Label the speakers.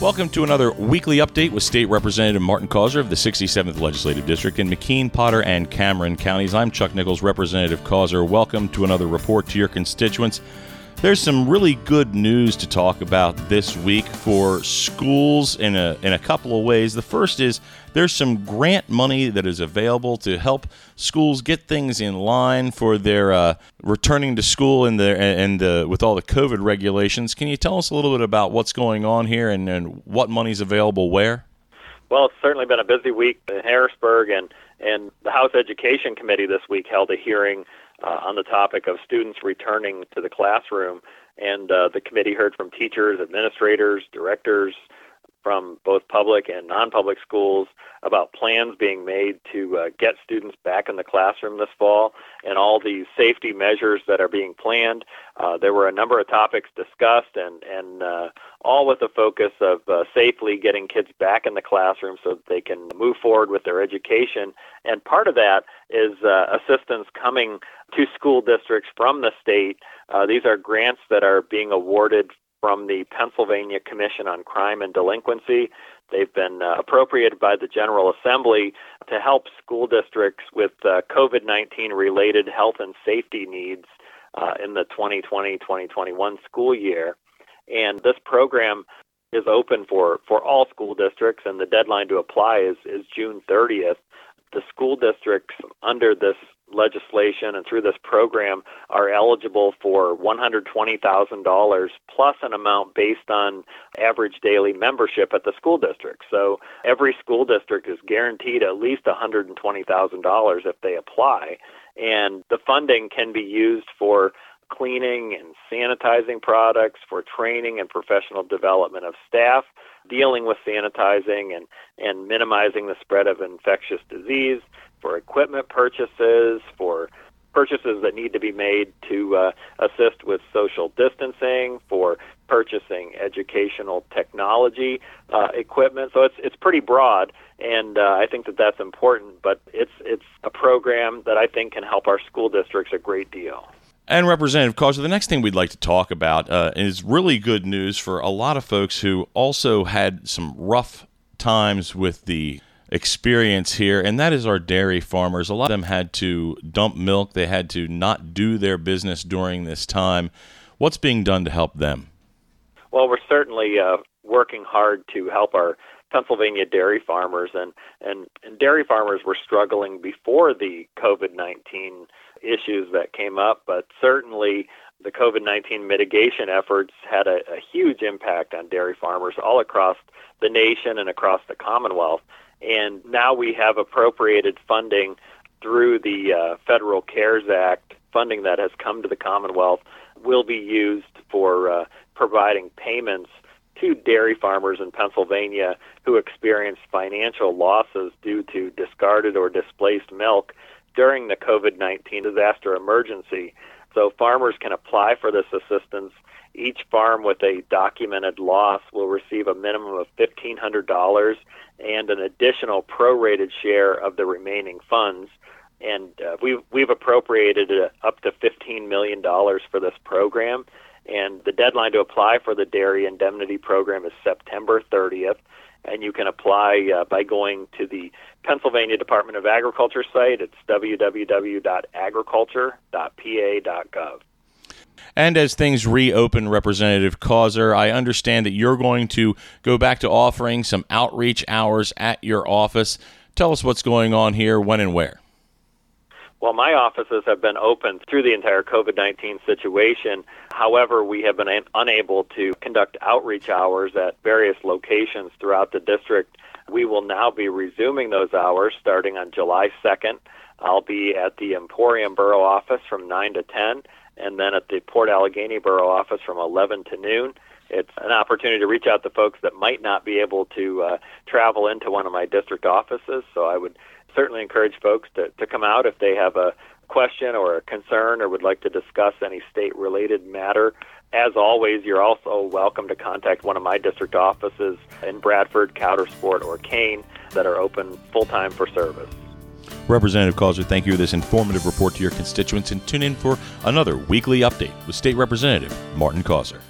Speaker 1: Welcome to another weekly update with State Representative Martin Causer of the 67th Legislative District in McKean, Potter, and Cameron counties. I'm Chuck Nichols, Representative Causer. Welcome to another report to your constituents. There's some really good news to talk about this week for schools in a, in a couple of ways. The first is there's some grant money that is available to help schools get things in line for their uh, returning to school and the and uh, with all the COVID regulations. Can you tell us a little bit about what's going on here and, and what money's available where?
Speaker 2: Well, it's certainly been a busy week in Harrisburg, and and the House Education Committee this week held a hearing uh, on the topic of students returning to the classroom. And uh, the committee heard from teachers, administrators, directors, from both public and non-public schools about plans being made to uh, get students back in the classroom this fall and all the safety measures that are being planned. Uh, there were a number of topics discussed and, and uh, all with the focus of uh, safely getting kids back in the classroom so that they can move forward with their education. And part of that is uh, assistance coming to school districts from the state. Uh, these are grants that are being awarded from the Pennsylvania Commission on Crime and Delinquency. They've been uh, appropriated by the General Assembly to help school districts with uh, COVID 19 related health and safety needs uh, in the 2020 2021 school year. And this program is open for, for all school districts, and the deadline to apply is, is June 30th. The school districts under this legislation and through this program are eligible for $120,000 plus an amount based on average daily membership at the school district. So every school district is guaranteed at least $120,000 if they apply. And the funding can be used for cleaning and sanitizing products, for training and professional development of staff, dealing with sanitizing and, and minimizing the spread of infectious disease, for equipment purchases, for purchases that need to be made to uh, assist with social distancing, for purchasing educational technology uh, equipment. So it's it's pretty broad, and uh, I think that that's important. But it's it's a program that I think can help our school districts a great deal.
Speaker 1: And Representative Causer, the next thing we'd like to talk about uh, is really good news for a lot of folks who also had some rough times with the experience here, and that is our dairy farmers. A lot of them had to dump milk, they had to not do their business during this time. What's being done to help them?
Speaker 2: Well, we're certainly uh, working hard to help our Pennsylvania dairy farmers, and, and, and dairy farmers were struggling before the COVID 19 issues that came up, but certainly the COVID 19 mitigation efforts had a, a huge impact on dairy farmers all across the nation and across the Commonwealth. And now we have appropriated funding through the uh, Federal CARES Act, funding that has come to the Commonwealth, will be used for uh, providing payments to dairy farmers in Pennsylvania who experienced financial losses due to discarded or displaced milk during the COVID 19 disaster emergency. So farmers can apply for this assistance. Each farm with a documented loss will receive a minimum of $1,500 and an additional prorated share of the remaining funds. And uh, we've, we've appropriated uh, up to $15 million for this program. And the deadline to apply for the Dairy Indemnity Program is September 30th. And you can apply uh, by going to the Pennsylvania Department of Agriculture site. It's www.agriculture.pa.gov.
Speaker 1: And as things reopen, Representative Causer, I understand that you're going to go back to offering some outreach hours at your office. Tell us what's going on here, when and where.
Speaker 2: Well, my offices have been open through the entire COVID 19 situation. However, we have been unable to conduct outreach hours at various locations throughout the district. We will now be resuming those hours starting on July 2nd. I'll be at the Emporium Borough office from 9 to 10 and then at the Port Allegany Borough office from 11 to noon. It's an opportunity to reach out to folks that might not be able to uh, travel into one of my district offices. So I would certainly encourage folks to, to come out if they have a question or a concern or would like to discuss any state related matter. As always, you're also welcome to contact one of my district offices in Bradford, Coudersport, or Kane that are open full time for service.
Speaker 1: Representative Causer, thank you for this informative report to your constituents and tune in for another weekly update with State Representative Martin Causer.